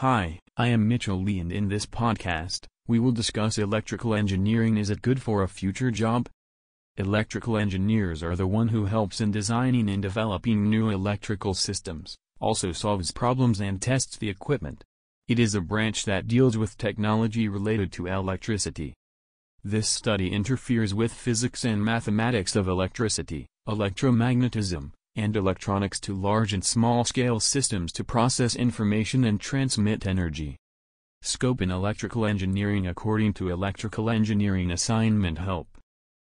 Hi, I am Mitchell Lee and in this podcast, we will discuss electrical engineering is it good for a future job? Electrical engineers are the one who helps in designing and developing new electrical systems, also solves problems and tests the equipment. It is a branch that deals with technology related to electricity. This study interferes with physics and mathematics of electricity, electromagnetism, and electronics to large and small-scale systems to process information and transmit energy. Scope in electrical engineering according to electrical engineering assignment help.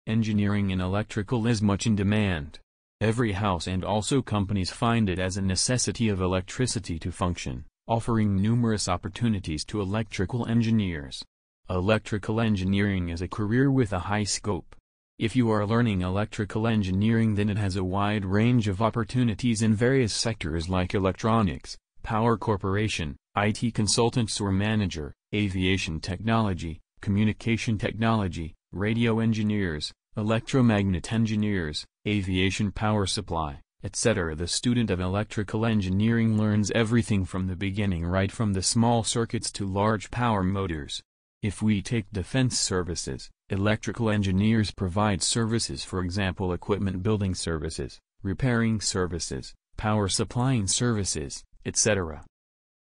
Engineering in electrical is much in demand. Every house and also companies find it as a necessity of electricity to function, offering numerous opportunities to electrical engineers. Electrical engineering is a career with a high scope. If you are learning electrical engineering then it has a wide range of opportunities in various sectors like electronics, power corporation, IT consultants or manager, aviation technology, communication technology, radio engineers, electromagnet engineers, aviation power supply, etc. The student of electrical engineering learns everything from the beginning right from the small circuits to large power motors. If we take defense services, electrical engineers provide services for example equipment building services, repairing services, power supplying services, etc.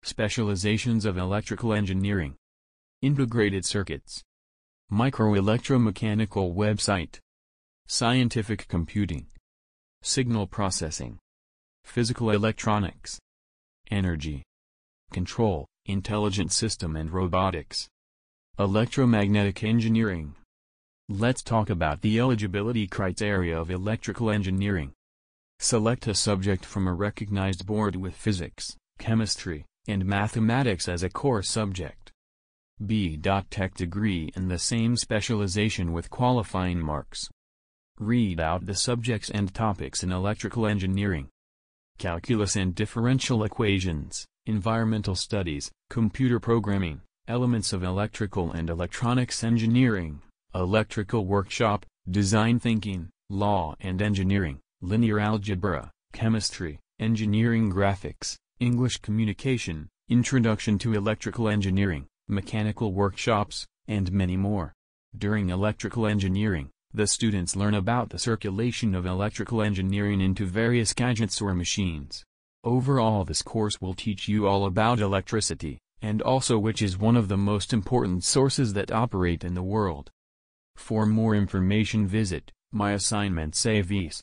Specializations of electrical engineering. Integrated circuits. Microelectromechanical website. Scientific computing. Signal processing. Physical electronics. Energy. Control, intelligent system and robotics. Electromagnetic engineering. Let's talk about the eligibility criteria of electrical engineering. Select a subject from a recognized board with physics, chemistry, and mathematics as a core subject. B. Tech degree in the same specialization with qualifying marks. Read out the subjects and topics in electrical engineering. Calculus and differential equations, environmental studies, computer programming, Elements of Electrical and Electronics Engineering, Electrical Workshop, Design Thinking, Law and Engineering, Linear Algebra, Chemistry, Engineering Graphics, English Communication, Introduction to Electrical Engineering, Mechanical Workshops, and many more. During electrical engineering, the students learn about the circulation of electrical engineering into various gadgets or machines. Overall this course will teach you all about electricity, and also which is one of the most important sources that operate in the world. For more information visit, my assignment saves